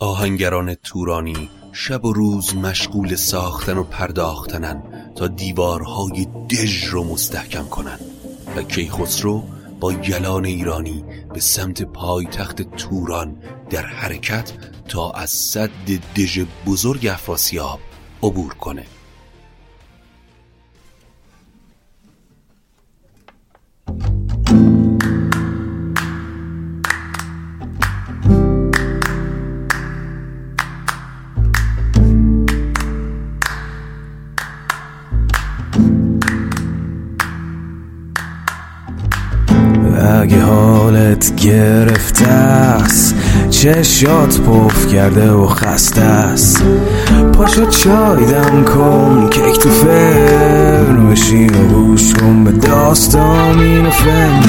آهنگران تورانی شب و روز مشغول ساختن و پرداختنن تا دیوارهای دژ رو مستحکم کنن و کیخسرو با گلان ایرانی به سمت پایتخت توران در حرکت تا از صد دژ بزرگ افراسیاب عبور کنه. گرفته است چشات پف کرده و خسته است پاشو چای دم کن کیک تو فرن بشین و گوش کن به داستان و فن.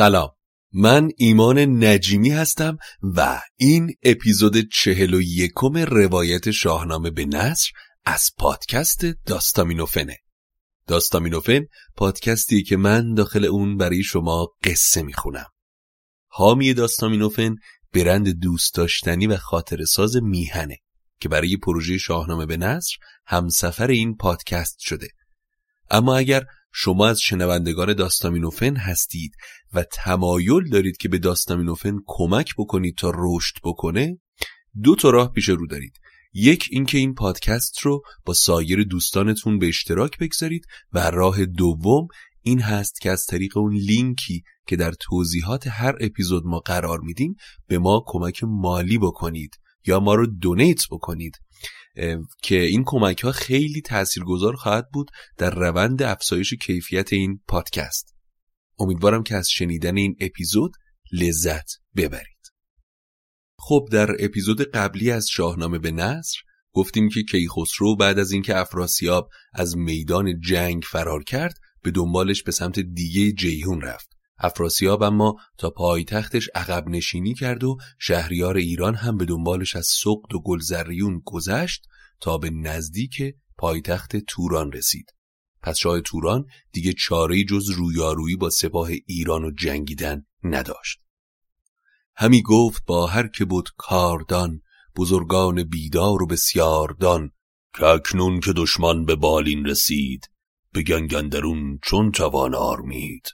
سلام. من ایمان نجیمی هستم و این اپیزود چهل و یکم روایت شاهنامه به نصر از پادکست داستامینوفنه. داستامینوفن پادکستی که من داخل اون برای شما قصه می‌خونم. حامی داستامینوفن برند دوست داشتنی و خاطر ساز میهنه که برای پروژه شاهنامه به نصر همسفر این پادکست شده. اما اگر شما از شنوندگان داستامینوفن هستید و تمایل دارید که به داستامینوفن کمک بکنید تا رشد بکنه دو تا راه پیش رو دارید. یک اینکه این پادکست رو با سایر دوستانتون به اشتراک بگذارید و راه دوم این هست که از طریق اون لینکی که در توضیحات هر اپیزود ما قرار میدیم به ما کمک مالی بکنید یا ما رو دونیت بکنید. که این کمک ها خیلی تاثیرگذار خواهد بود در روند افزایش کیفیت این پادکست. امیدوارم که از شنیدن این اپیزود لذت ببرید. خب در اپیزود قبلی از شاهنامه به نصر گفتیم که کیخسرو بعد از اینکه افراسیاب از میدان جنگ فرار کرد به دنبالش به سمت دیگه جیهون رفت. افراسیاب اما تا پایتختش عقب نشینی کرد و شهریار ایران هم به دنبالش از سقد و گلزریون گذشت تا به نزدیک پایتخت توران رسید. پس شاه توران دیگه چاره جز رویارویی با سپاه ایران و جنگیدن نداشت. همی گفت با هر که بود کاردان بزرگان بیدار و بسیاردان که اکنون که دشمن به بالین رسید به گنگندرون چون توان آرمید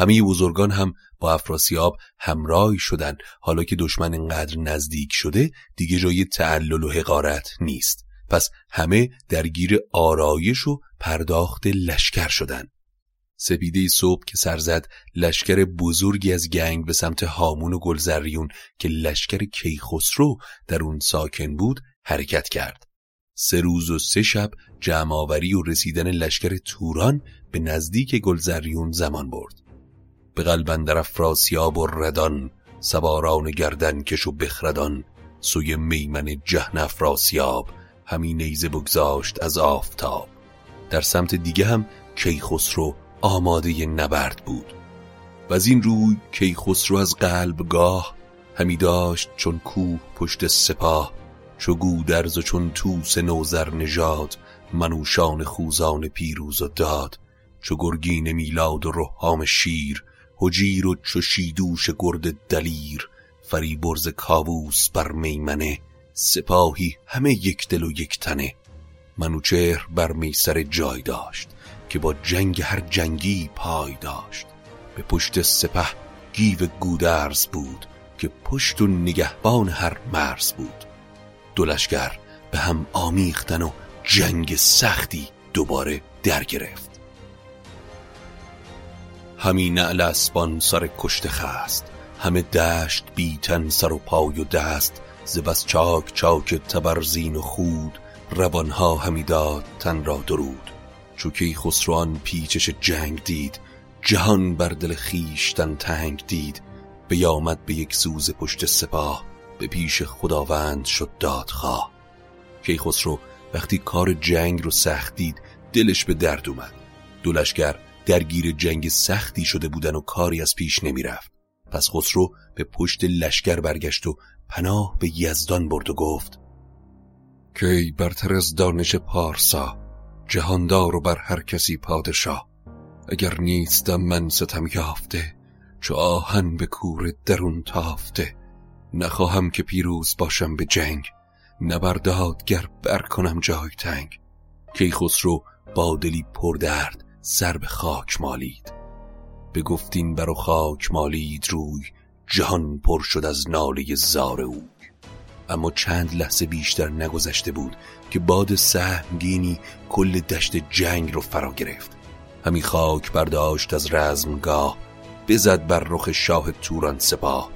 همه بزرگان هم با افراسیاب همراه شدن. حالا که دشمن انقدر نزدیک شده دیگه جای تعلل و حقارت نیست. پس همه درگیر آرایش و پرداخت لشکر شدن. سپیده صبح که سرزد لشکر بزرگی از گنگ به سمت هامون و گلزریون که لشکر کیخسرو در اون ساکن بود حرکت کرد. سه روز و سه شب جمعآوری و رسیدن لشکر توران به نزدیک گلزریون زمان برد. به قلبندر افراسیاب و ردان سواران گردن کش و بخردان سوی میمن جهن افراسیاب همین نیزه بگذاشت از آفتاب. در سمت دیگه هم کیخسرو آماده نبرد بود. و از این روی کیخسرو از قلبگاه همی داشت چون کوه پشت سپاه چو گودرز و چون توس نوزر نژاد منوشان خوزان پیروز و داد چو گرگین میلاد و رهام شیر هجیر و چو شیدوش گرد دلیر فریبرز کاووس بر میمنه سپاهی همه یک دل و یک تنه. منوچهر بر میسر جای داشت که با جنگ هر جنگی پای داشت. به پشت سپه گیو گودرز بود که پشت و نگهبان هر مرز بود. دلشگر به هم آمیختن و جنگ سختی دوباره در گرفت. همین نعل اسبان سر کشته خست. همه دشت بیتن سر و پای و دست. ز بس چاک چاک تبرزین و خود. روانها همی داد تن را درود. چو خسروان پیچش جنگ دید جهان بر دل خیشتن تنگ دید. بیامد به یک سوز پشت سپاه به پیش خداوند شد دادخواه. کیخسرو وقتی کار جنگ رو سخت دید دلش به درد اومد. دولشگر درگیر جنگ سختی شده بودن و کاری از پیش نمی‌رفت. پس خسرو به پشت لشکر برگشت و پناه به یزدان برد و گفت کی برتر از دانش پارسا جهاندار و بر هر کسی پادشاه. اگر نیستم من ستم یافته چو آهن به کور درون تافته. نخواهم که پیروز باشم به جنگ نبردادگر بر کنم جای تنگ. کی خسرو با دلی پر درد سر به خاک مالید. به گفتین بر و خاک مالید روی جهان پر شد از ناله زار او اما چند لحظه بیشتر نگذشته بود که باد سهمگینی کل دشت جنگ رو فرا گرفت. همی خاک برداشت از رزمگاه بزد بر رخ شاه توران سپاه.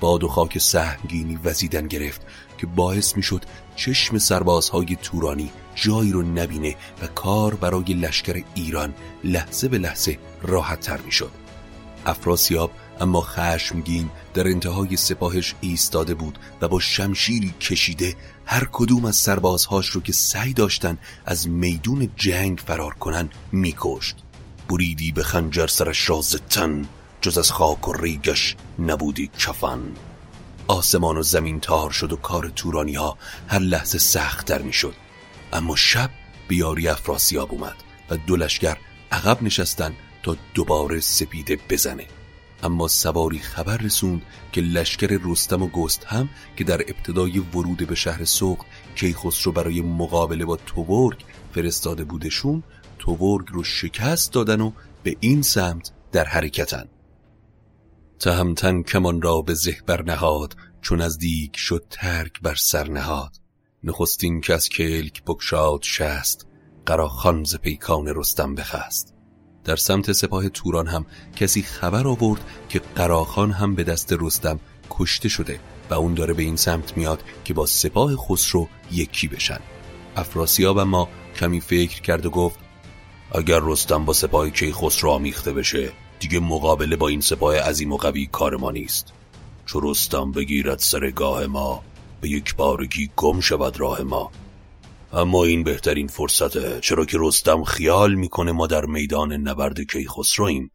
باد و خاک سهمگینی وزیدن گرفت که باعث می‌شد چشم سربازهای تورانی جایی رو نبینه و کار برای لشکر ایران لحظه به لحظه راحت تر می‌شد افراسیاب اما خشمگین در انتهای سپاهش ایستاده بود و با شمشیری کشیده هر کدوم از سربازهاش رو که سعی داشتن از میدون جنگ فرار کنن میکشت. بریدی به خنجر سرش زتن جز از خاک و ریگش نبودی کفن. آسمان و زمین تار شد و کار تورانی ها هر لحظه سخت در می شد اما شب بیاری افراسیاب اومد و دو لشکر عقب نشستن تا دوباره سپیده بزنه. اما سواری خبر رسوند که لشکر رستم و گست هم که در ابتدای ورود به شهر سوق کیخسرو برای مقابله با توورگ فرستاده بودشون توورگ رو شکست دادن و به این سمت در حرکتن. تهمتن کمان را به زه برنهاد چون از دیگ شد ترک بر سر نهاد. نخستین که از کلک بکشاد شست قراخان ز پیکان رستم بخست. در سمت سپاه توران هم کسی خبر آورد که قراخان هم به دست رستم کشته شده و اون داره به این سمت میاد که با سپاه خسرو یکی بشن. افراسیاب اما کمی فکر کرد و گفت اگر رستم با سپاه کیخسرو آمیخته بشه دیگه مقابله با این سپاه عظیم و قوی کار ما نیست. چو رستم بگیرد سرگاه ما به یک بارگی گم شود راه ما. اما این بهترین فرصته چرا که رستم خیال می‌کنه ما در میدان نبرد کیخسرویم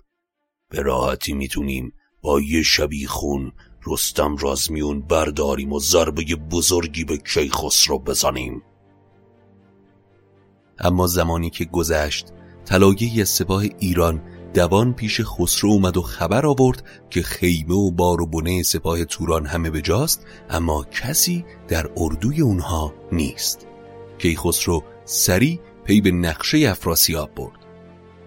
به راحتی می‌تونیم با یه شبی خون رستم را از میون برداریم و ضربه بزرگی به کیخسرو بزنیم. اما زمانی که گذشت طلایه سپاه ایران دوان پیش خسرو اومد و خبر آورد که خیمه و بار و بنه سپاه توران همه بجاست اما کسی در اردوی اونها نیست. خسرو سری پی به نقشه افراسیاب برد.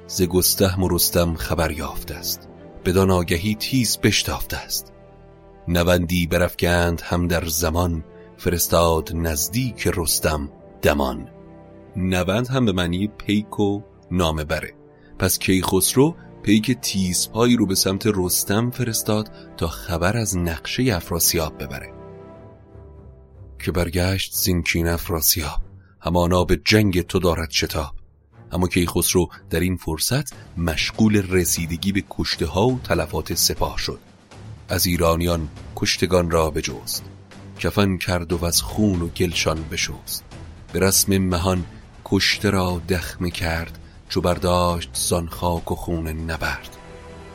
ز گستهم و رستم خبر یافته است. بدان آگهی تیز بشتافته است. نوندی برفگند هم در زمان فرستاد نزدیک رستم دمان. نوند هم به معنی پیک و نامه بره. پس کیخسرو پیک تیزپایی رو به سمت رستم فرستاد تا خبر از نقشه افراسیاب ببره. که برگشت زینکین افراسیاب همانا به جنگ تو دارد شتاب. اما کیخسرو در این فرصت مشغول رسیدگی به کشته ها و تلفات سپاه شد. از ایرانیان کشتگان را بجست. کفن کرد و از خون و گلشان بشست. به رسم مهان کشته را دخمه کرد چو برداشت زان خاک و خون نبرد.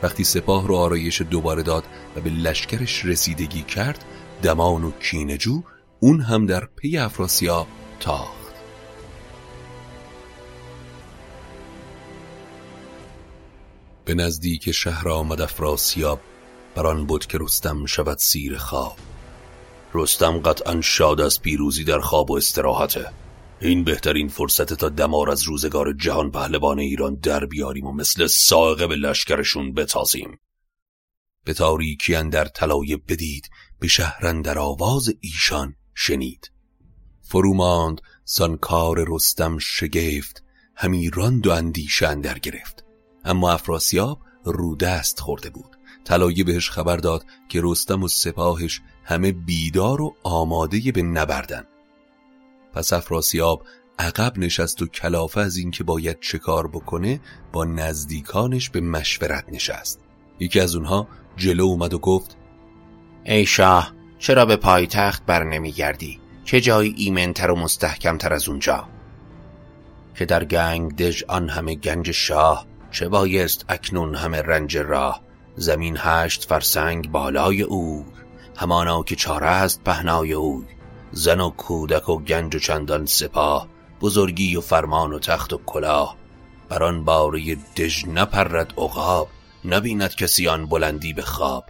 وقتی سپاه رو آرایش دوباره داد و به لشکرش رسیدگی کرد دمان و کینجو اون هم در پی افراسیاب تاخت. به نزدیک شهر آمد افراسیاب بران بود که رستم شود سیر خواب. رستم قطعا شاد از پیروزی در خواب و استراحته. این بهترین فرصت تا دمار از روزگار جهان پهلوان ایران در بیاریم و مثل ساقه به لشکرشون بتازیم. به تاریکی اندر طلایه بدید به شهرن در آواز ایشان شنید. فرو ماند سانکار رستم شگفت همی راند و اندیشه اندر گرفت. اما افراسیاب رودست خورده بود. طلایه بهش خبر داد که رستم و سپاهش همه بیدار و آماده به نبردن. پس افراسیاب عقب نشست و کلافه از اینکه باید چه کار بکنه با نزدیکانش به مشورت نشست. یکی از اونها جلو اومد و گفت ای شاه چرا به پایتخت بر نمیگردی؟ چه جایی ایمنتر و مستحکمتر از اونجا؟ که در گنگ دژ آن همه گنج شاه چه بایست اکنون همه رنج راه؟ زمین هشت فرسنگ بالای او همانا که چاره است پهنای او زن و کودک و گنج و چندان سپاه بزرگی و فرمان و تخت و کلاه. بر آن باره دژ نپرد عقاب نبیند کسی آن بلندی به خواب.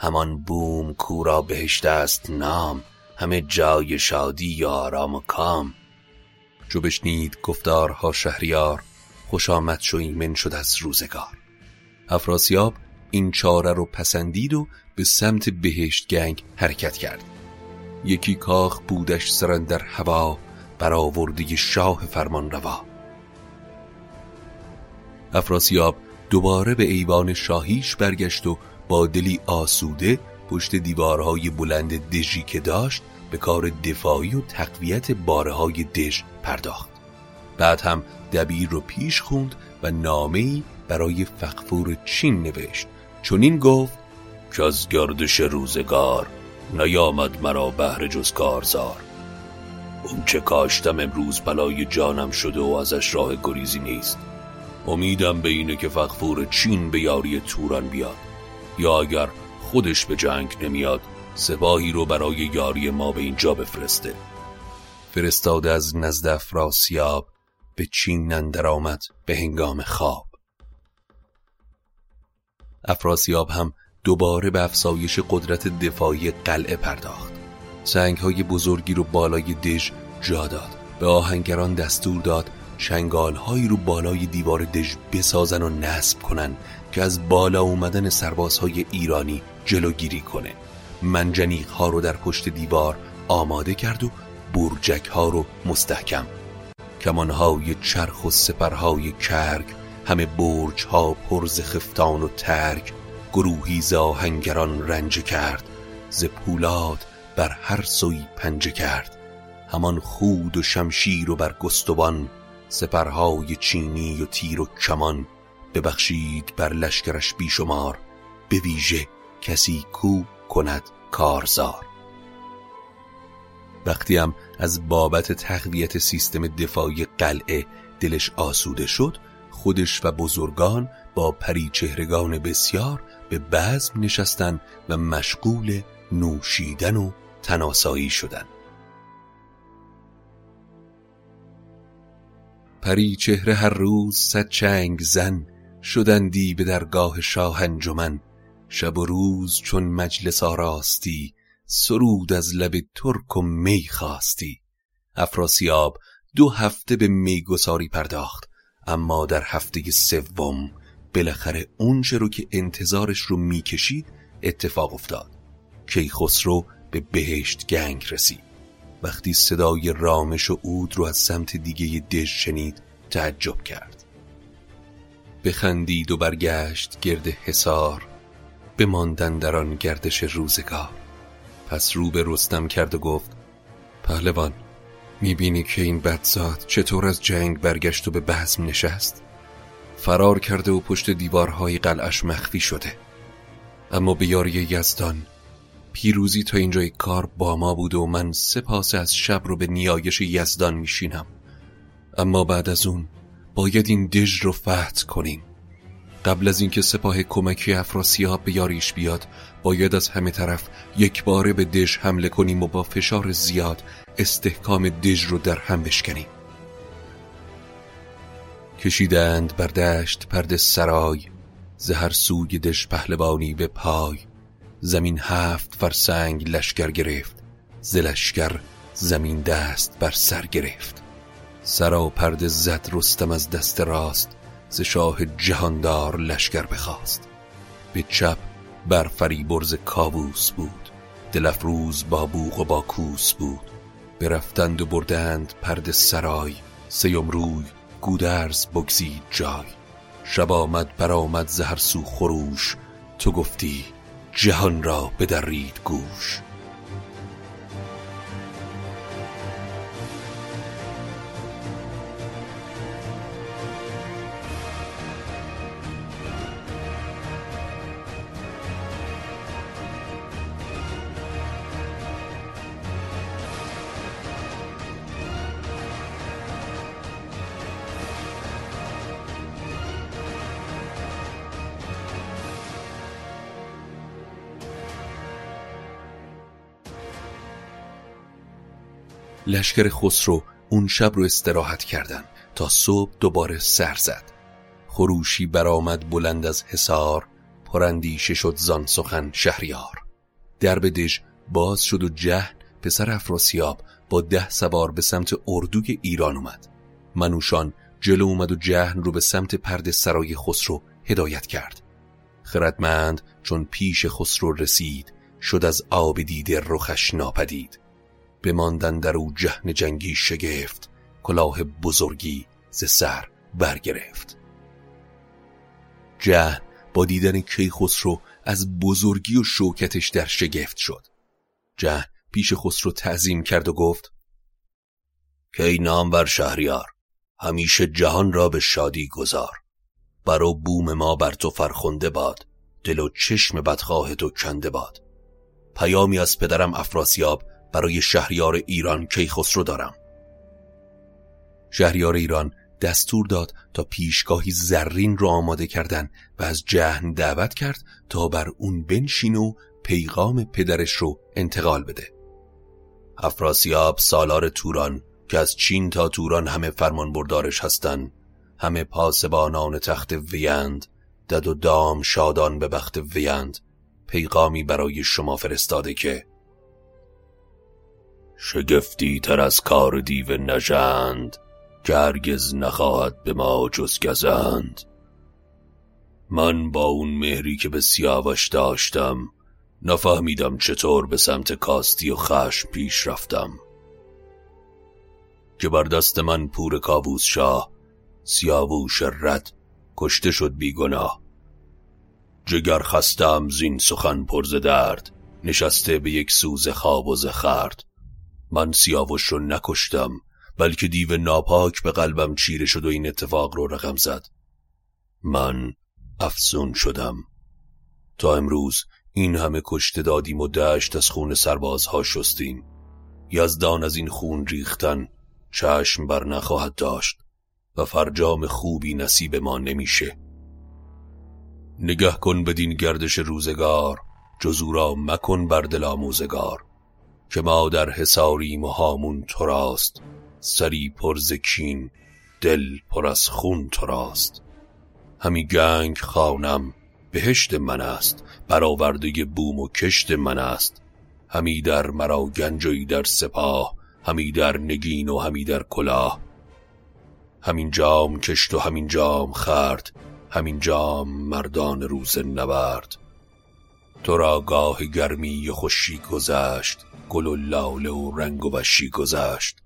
همان بوم کورا بهشت است نام همه جای شادی و آرام و کام. چو بشنید گفتارها شهریار خوش آمد شو ایمن شد از روزگار. افراسیاب این چاره رو پسندید و به سمت بهشت گنگ حرکت کرد. یکی کاخ بودش سرن در هوا برآورده شاه فرمان روا. افراسیاب دوباره به ایوان شاهیش برگشت و با دلی آسوده پشت دیوارهای بلند دژی که داشت به کار دفاعی و تقویت باره های دژ پرداخت. بعد هم دبیر رو پیش خوند و نامه‌ای برای فقفور چین نوشت. چون این گفت که از گردش روزگار نیامد مرا بهر جز کارزار. اون چه کاشتم امروز بلای جانم شده و ازش راه گریزی نیست. امیدم به اینه که فقفور چین به یاری توران بیاد. یا اگر خودش به جنگ نمیاد سپاهی رو برای یاری ما به اینجا بفرسته. فرستاده از نزد افراسیاب به چین اندر آمد به هنگام خواب. افراسیاب هم دوباره به افزایش قدرت دفاعی قلعه پرداخت. سنگ های بزرگی رو بالای دژ جا داد. به آهنگران دستور داد چنگال هایی رو بالای دیوار دژ بسازن و نصب کنن که از بالا اومدن سربازهای ایرانی جلوگیری کنه. منجنیق ها رو در پشت دیوار آماده کرد و برجک ها رو مستحکم. کمان های چرخ و سپرهای کرگ همه برج ها پرز خفتان و ترگ گروهی ز آهنگران رنج کرد ز پولاد بر هر سوی پنجه کرد. همان خود و شمشیر و بر گستوان سپرهای چینی و تیر و کمان ببخشید بر لشکرش بیشمار به ویژه کسی کو کند کارزار. وقتی هم از بابت تقویت سیستم دفاعی قلعه دلش آسوده شد خودش و بزرگان با پری چهرگان بسیار به بزم نشستن و مشغول نوشیدن و تناسایی شدن. پری چهره هر روز صد چنگ زن شدندی به درگاه شاه انجمن. شب و روز چون مجلس آراستی سرود از لب ترک و می خواستی. افراسیاب دو هفته به میگساری پرداخت اما در هفته سوم بالاخره اونچه رو که انتظارش رو می‌کشید اتفاق افتاد. کیخسرو به بهشت گنگ رسید. وقتی صدای رامش و اود رو از سمت دیگه دژ شنید تعجب کرد. بخندید و برگشت گرد حسار بماندن در آن گردش روزگار. پس رو به رستم کرد و گفت پهلوان می‌بینی که این بدزاد چطور از جنگ برگشت و به بزم نشست؟ فرار کرده و پشت دیوارهای قلعش مخفی شده. اما به یاری یزدان پیروزی تا اینجای کار با ما بود و من سپاس از شب رو به نیایش یزدان میشینم. اما بعد از اون باید این دژ رو فتح کنیم. قبل از اینکه سپاه کمکی افراسیاب به یاریش بیاد باید از همه طرف یک باره به دژ حمله کنیم و با فشار زیاد استحکام دژ رو در هم بشکنیم. کشیدند بر دشت پرد سرای زهر سوی دژ پهلوانی به پای. زمین هفت فرسنگ لشکر گرفت ز لشکر زمین دست بر سر گرفت. سرا پرده زد رستم از دست راست ز شاه جهاندار لشکر بخواست. به چپ بر فریبرز کاووس بود دل افروز با بوق و با کوس بود. برفتند و بردند پرد سرای سیم روی گودرز بگزید جای. شب آمد برآمد ز هر سو خروش. تو گفتی جهان را بدرید گوش. لشکر خسرو اون شب رو استراحت کردن. تا صبح دوباره سر زد. خروشی برآمد بلند از حصار پرندیشه شد زان سخن شهریار. درب دژ باز شد و جهن پسر افراسیاب با ده سوار به سمت اردوی ایران اومد. منوشان جلو اومد و جهن رو به سمت پرد سرای خسرو هدایت کرد. خردمند چون پیش خسرو رسید شد از آب دیده رخش ناپدید. بماندن در او جهن جنگی شگفت کلاه بزرگی ز سر برگرفت. جهن با دیدن کیخسرو از بزرگی و شوکتش در شگفت شد. جهن پیش خسرو تعظیم کرد و گفت کی نام بر شهریار؟ همیشه جهان را به شادی گذار. برو بوم ما بر تو فرخنده باد دل و چشم بدخواه تو کنده باد. پیامی از پدرم افراسیاب برای شهریار ایران کیخسرو دارم. شهریار ایران دستور داد تا پیشگاهی زرین را آماده کردن و از جهن دعوت کرد تا بر اون بنشین و پیغام پدرش رو انتقال بده. افراسیاب سالار توران که از چین تا توران همه فرمان بردارش هستن همه پاسبانان تخت ویند دد و دام شادان به بخت ویند پیغامی برای شما فرستاده که شگفتی تر از کار دیو نژند که هرگز نخواهد به ما جز گزند من با اون مهری که به سیاوش داشتم نفهمیدم چطور به سمت کاستی و خشم پیش رفتم. که بر دست من پور کابوس شاه سیاووش رد کشته شد بیگناه. جگر خستم زین سخن پرز درد نشسته به یک سوز خواب و زخرد. من سیاوش رو نکشتم بلکه دیو ناپاک به قلبم چیره شد و این اتفاق رو رقم زد. من افسون شدم. تا امروز این همه کشته دادیم و دشت از خون سربازها شستیم. یزدان از این خون ریختن چشم بر نخواهد داشت و فرجام خوبی نصیب ما نمیشه. نگه کن بدین گردش روزگار جزو را مکن بر دل آموزگار. که ما در حساریم و هامون تو راست سری پر زکین دل پر از خون تو راست همی گنگ خانم بهشت من است برآورده بوم و کشت من است. همی در مرا گنجوی در سپاه همی در نگین و همی در کلاه. همین جام کشت و همین جام خرد همین جام مردان روز نبرد. تو را گاه گرمی و خوشی گذشت گل و لاله و رنگ و وشی گذشت.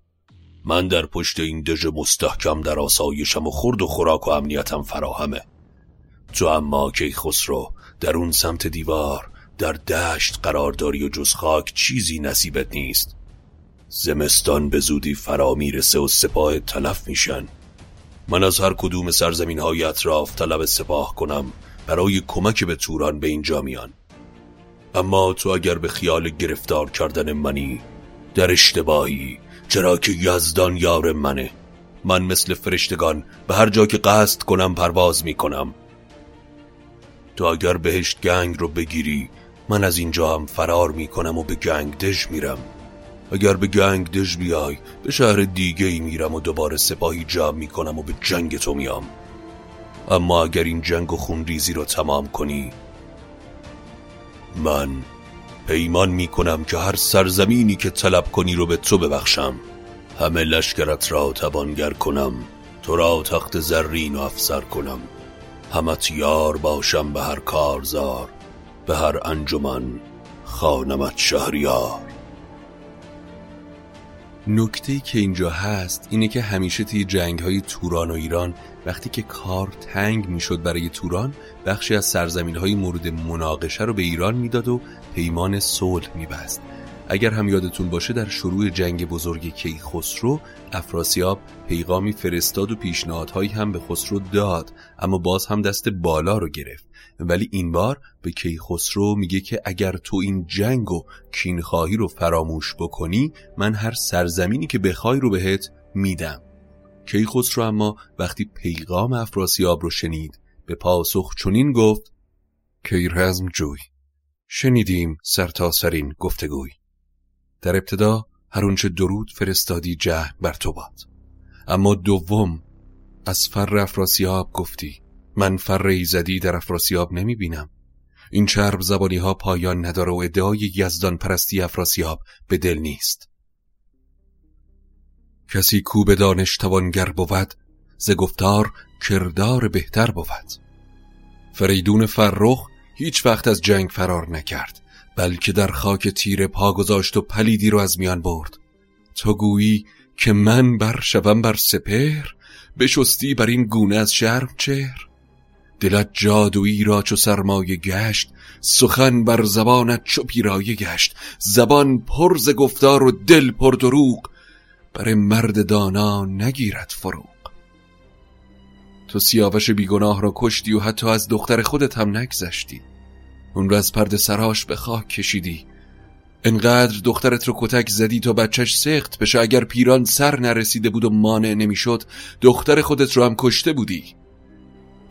من در پشت این دژ مستحکم در آسایشم و خورد و خوراک و امنیتم فراهمه. تو اما کی خسرو در اون سمت دیوار در دشت قرار داری و جز خاک چیزی نصیبت نیست. زمستان به زودی فرا می‌رسه و سپاه تلف میشن. من از هر کدوم سرزمین های اطراف طلب سپاه کنم برای کمک به توران به اینجا میان. اما تو اگر به خیال گرفتار کردن منی در اشتباهی چرا که یزدان یار منه. من مثل فرشتگان به هر جا که قصد کنم پرواز می‌کنم. تو اگر بهشت گنگ رو بگیری من از اینجا هم فرار می‌کنم و به گنگ دژ میرم. اگر به گنگ دژ بیای به شهر دیگه ای میرم و دوباره سپاهی جمع می‌کنم و به جنگ تو میام اما اگر این جنگ و خونریزی رو تمام کنی من پیمان می‌کنم که هر سرزمینی که طلب کنی رو به تو ببخشم. همه لشکرت را توانگر کنم. تو را تخت زرین و افسر کنم. همت یار باشم به هر کارزار. به هر انجمن خانمت شهریار. نکته که اینجا هست اینه که همیشه توی جنگ های توران و ایران وقتی که کار تنگ می‌شد برای توران بخشی از سرزمین های مورد مناقشه رو به ایران می‌داد و پیمان صلح میبست. اگر هم یادتون باشه در شروع جنگ بزرگ کیخسرو افراسیاب پیغامی فرستاد و پیشنهادهایی هم به خسرو داد اما باز هم دست بالا رو گرفت. ولی این بار به کیخسرو میگه که اگر تو این جنگ و کینخواهی رو فراموش بکنی من هر سرزمینی که بخوای رو بهت میدم. کیخسرو اما وقتی پیغام افراسیاب رو شنید به پاسخ چنین گفت کیرزم جوی شنیدیم سرتاسرین گفتگوی. در ابتدا هر اونچه درود فرستادی جه بر تو باد. اما دوم از فر افراسیاب گفتی من فر ایزدی در افراسیاب نمی بینم. این چرب زبانی ها پایان نداره و ادعای یزدان پرستی افراسیاب به دل نیست. کسی کو به دانش توانگر بود ز گفتار کردار بهتر بود. فریدون فرخ هیچ وقت از جنگ فرار نکرد. بلکه در خاک تیر پا گذاشت و پلیدی رو از میان برد. تو گویی که من بر شوم بر سپر بشستی بر این گونه از شرم چهر. دلت جادویی را چو سرمایه گشت سخن بر زبانت چو پیرایه گشت. زبان پرز گفتار و دل پر دروغ بر مرد دانا نگیرد فروغ. تو سیاوش بیگناه را کشتی و حتی از دختر خودت هم نگذشتی. اون رو از پرده سراش به خاک کشیدی. انقدر دخترت رو کتک زدی تا بچهش سخت بشه. اگر پیران سر نرسیده بود و مانع نمی‌شد دختر خودت رو هم کشته بودی.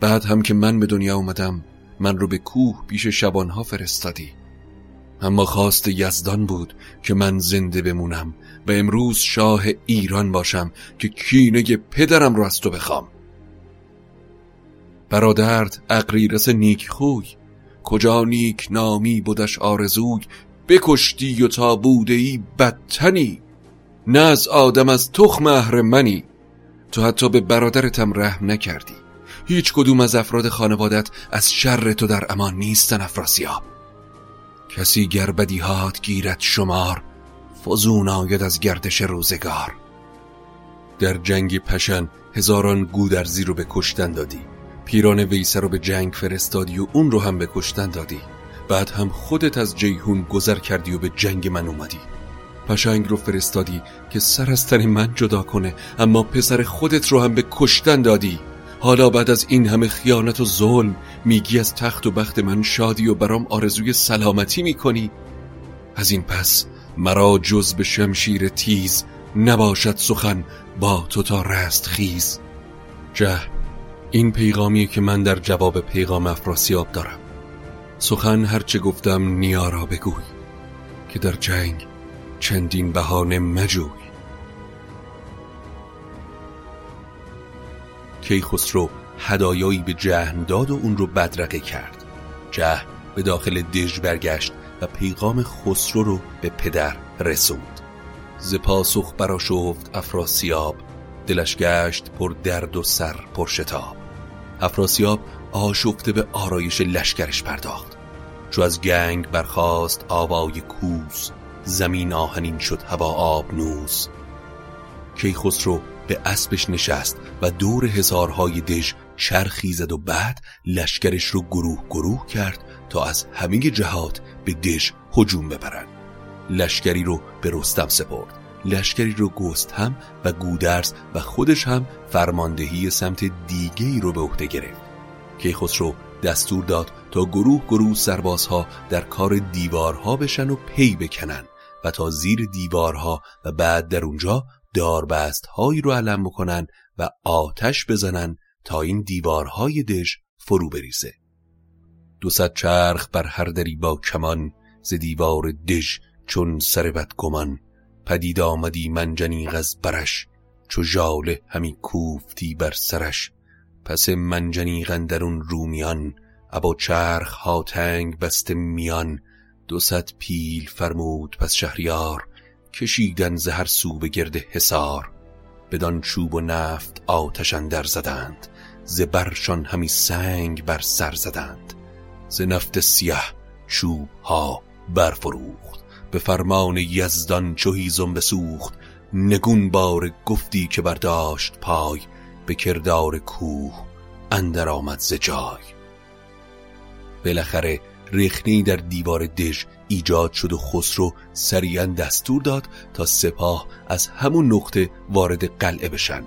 بعد هم که من به دنیا اومدم من رو به کوه پیش شبانها فرستادی. اما خواست یزدان بود که من زنده بمونم و امروز شاه ایران باشم که کینه پدرم رو از تو بخوام. برادرت اقریرس نیک خوی کجا نیک نامی بودش آرزوی؟ بکشتی و تا بوده ای بدتنی. نه از آدم از تخم منی. تو حتی به برادرتم رحم نکردی. هیچ کدوم از افراد خانوادت از شر تو در امان نیستن افراسیاب. کسی گر بدیهات گیرد شمار فزون آید از گردش روزگار. در جنگ پشن هزاران گودرزی رو به کشتن دادی. پیران ویسه رو به جنگ فرستادی و اون رو هم به کشتن دادی. بعد هم خودت از جیهون گذر کردی و به جنگ من اومدی. پشنگ رو فرستادی که سر از تن من جدا کنه اما پسر خودت رو هم به کشتن دادی. حالا بعد از این همه خیانت و ظلم میگی از تخت و بخت من شادی و برام آرزوی سلامتی می‌کنی. از این پس مرا جز به شمشیر تیز نباشد سخن با تو تا رست خیز جه این پیغامی که من در جواب پیغام افراسیاب دارم. سخن هرچه گفتم نیارا بگوی که در جنگ چندین بهانه مجوی. کیخسرو هدایایی به جهن داد و اون رو بدرقه کرد. جهن به داخل دژ برگشت و پیغام خسرو رو به پدر رسوند. ز پاسخ براشفت افراسیاب دلش گشت پر درد و سر پر شتاب. افراسیاب آشفته به آرایش لشکرش پرداخت. چو از گنگ برخاست آوای کوس زمین آهنین شد هوا آب نوز کیخسرو به اسبش نشست و دور هزارهای دژ چرخی زد و بعد لشکرش رو گروه گروه کرد تا از همه جهات به دژ هجوم ببرند. لشکری رو به رستم سپرد. لشکری رو گست هم و گودرز و خودش هم فرماندهی سمت دیگه رو به عهده گرفت کیخسرو دستور داد تا گروه گروه سربازها در کار دیوارها بشن و پی بکنن و تا زیر دیوارها و بعد در اونجا داربست هایی رو علم بکنن و آتش بزنن تا این دیوارهای دژ فرو بریزه. دو چرخ بر هر دری با کمان ز دیوار دژ چون سر بدگمان پدید آمدی منجنیق از برش چو ژاله همی کوفتی بر سرش. پس منجنیق اندرون رومیان ابا چرخ ها تنگ بست میان. دو پیل فرمود پس شهریار کشیدن ز هر سو به گرد حصار. بدان چوب و نفت آتش اندر زدند ز برشان همی سنگ بر سر زدند. ز نفت سیه چوب ها برفروخت. به فرمان یزدان هیزم بسوخت نگون بار گفتی که برداشت پای به کردار کوه اندر آمد ز جای. بالاخره ریخنی در دیوار دژ ایجاد شد و خسرو سریعا دستور داد تا سپاه از همون نقطه وارد قلعه بشن.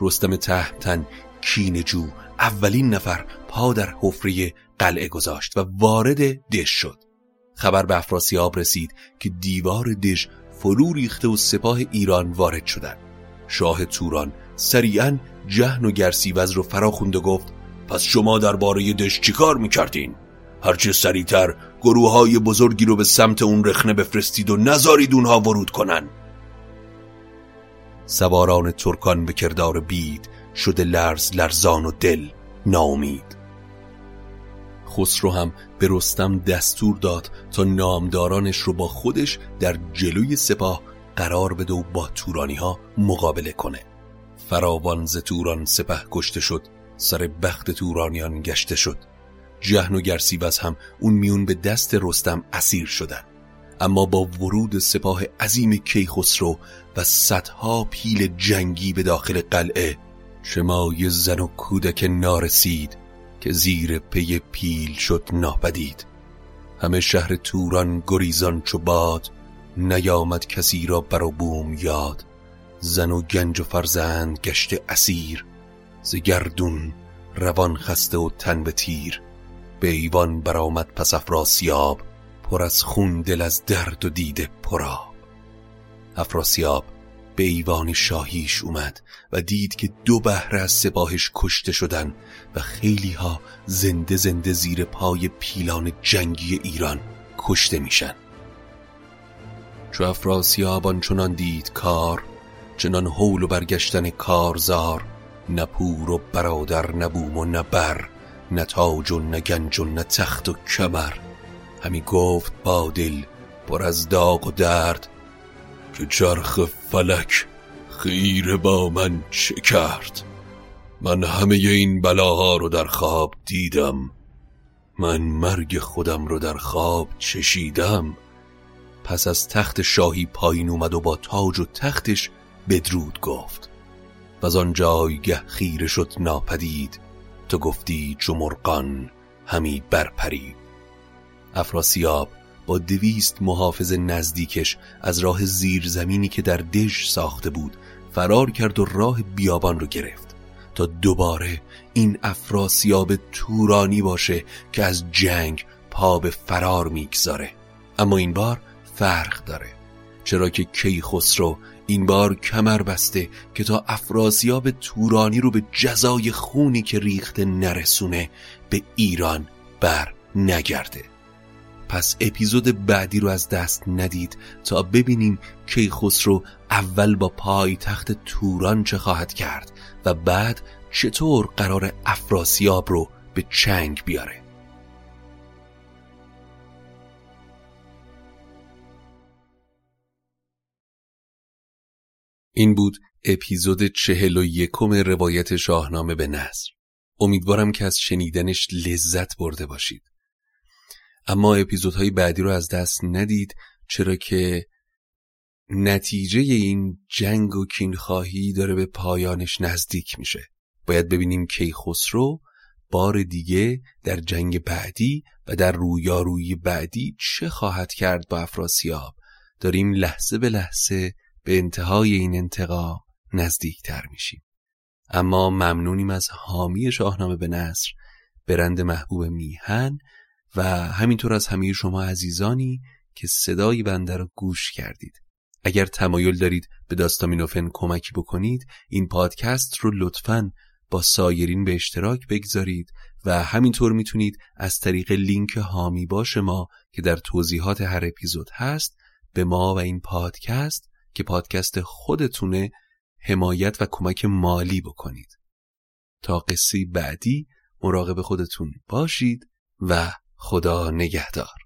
رستم تهمتن کینجو اولین نفر پا در حفره قلعه گذاشت و وارد دژ شد. خبر به افراسیاب رسید که دیوار دژ فرو ریخته و سپاه ایران وارد شدند. شاه توران سریعا جهن و گرسیوز رو فرا خوند و گفت پس شما درباره دژ چیکار می‌کردین؟ هرچه سریعتر گروه های بزرگی رو به سمت اون رخنه بفرستید و نزارید اونها ورود کنن. سواران ترکان به کردار بید شده لرز لرزان و دل ناامید. خسرو هم به رستم دستور داد تا نامدارانش رو با خودش در جلوی سپاه قرار بده و با تورانی ها مقابله کنه. فراوان ز توران سپه کشته شد سر بخت تورانیان گشته شد. جهن و گرسیوز هم اون میون به دست رستم اسیر شدن. اما با ورود سپاه عظیم کیخسرو و صدها پیل جنگی به داخل قلعه شمای زن و کودک نارسید که زیر پی پیل شد ناپدید همه شهر توران گریزان چو باد نیامد کسی را بر بوم یاد. زن و گنج و فرزند گشت اسیر ز گردون روان خسته و تن به تیر. به ایوان برآمد پس افراسیاب پر از خون دل از درد و دیده پراب افراسیاب به ایوان شاهیش اومد و دید که دو بهره از سپاهش کشته شدن و خیلی ها زنده زنده زیر پای پیلان جنگی ایران کشته میشن. چو افراسیاب آنچنان دید کار چنان حول و برگشتن کارزار نه پور و برادر نه بوم و نه بر نه تاج و نه و نه تخت و کمر. همی گفت با دل پر از داغ و درد که چرخ فلک خیره با من چه کرد من همه این بلاها رو در خواب دیدم. من مرگ خودم رو در خواب چشیدم. پس از تخت شاهی پایین اومد و با تاج و تختش بدرود گفت. و از آن جایگه خیره شد ناپدید. تو گفتی چو مرغان همی برپرید. افراسیاب با دویست محافظ نزدیکش از راه زیرزمینی که در دژ ساخته بود فرار کرد و راه بیابان رو گرفت تا دوباره این افراسیاب تورانی باشه که از جنگ پا به فرار می‌گذاره. اما این بار فرق داره. چرا که کیخسرو این بار کمر بسته که تا افراسیاب تورانی رو به جزای خونی که ریخته نرسونه به ایران بر نگرده. پس اپیزود بعدی رو از دست ندید تا ببینیم کیخسرو اول با پای تخت توران چه خواهد کرد و بعد چطور قرار افراسیاب رو به چنگ بیاره. این بود اپیزود چهل و یکم روایت شاهنامه به نصر امیدوارم که از شنیدنش لذت برده باشید. اما اپیزودهای بعدی رو از دست ندید چرا که نتیجه این جنگ و کینخواهی داره به پایانش نزدیک میشه. باید ببینیم کیخسرو بار دیگه در جنگ بعدی و در رویارویی بعدی چه خواهد کرد با افراسیاب. داریم لحظه به لحظه به انتهای این انتقام نزدیکتر میشیم. اما ممنونیم از حامی شاهنامه به نصر برند محبوب میهن و همینطور از همه شما عزیزانی که صدای بنده رو گوش کردید. اگر تمایل دارید به داستامینوفن کمکی بکنید این پادکست رو لطفاً با سایرین به اشتراک بگذارید و همینطور می‌تونید از طریق لینک هامی باش ما که در توضیحات هر اپیزود هست به ما و این پادکست که پادکست خودتونه حمایت و کمک مالی بکنید. تا قصه بعدی مراقب خودتون باشید و خدا نگهدار.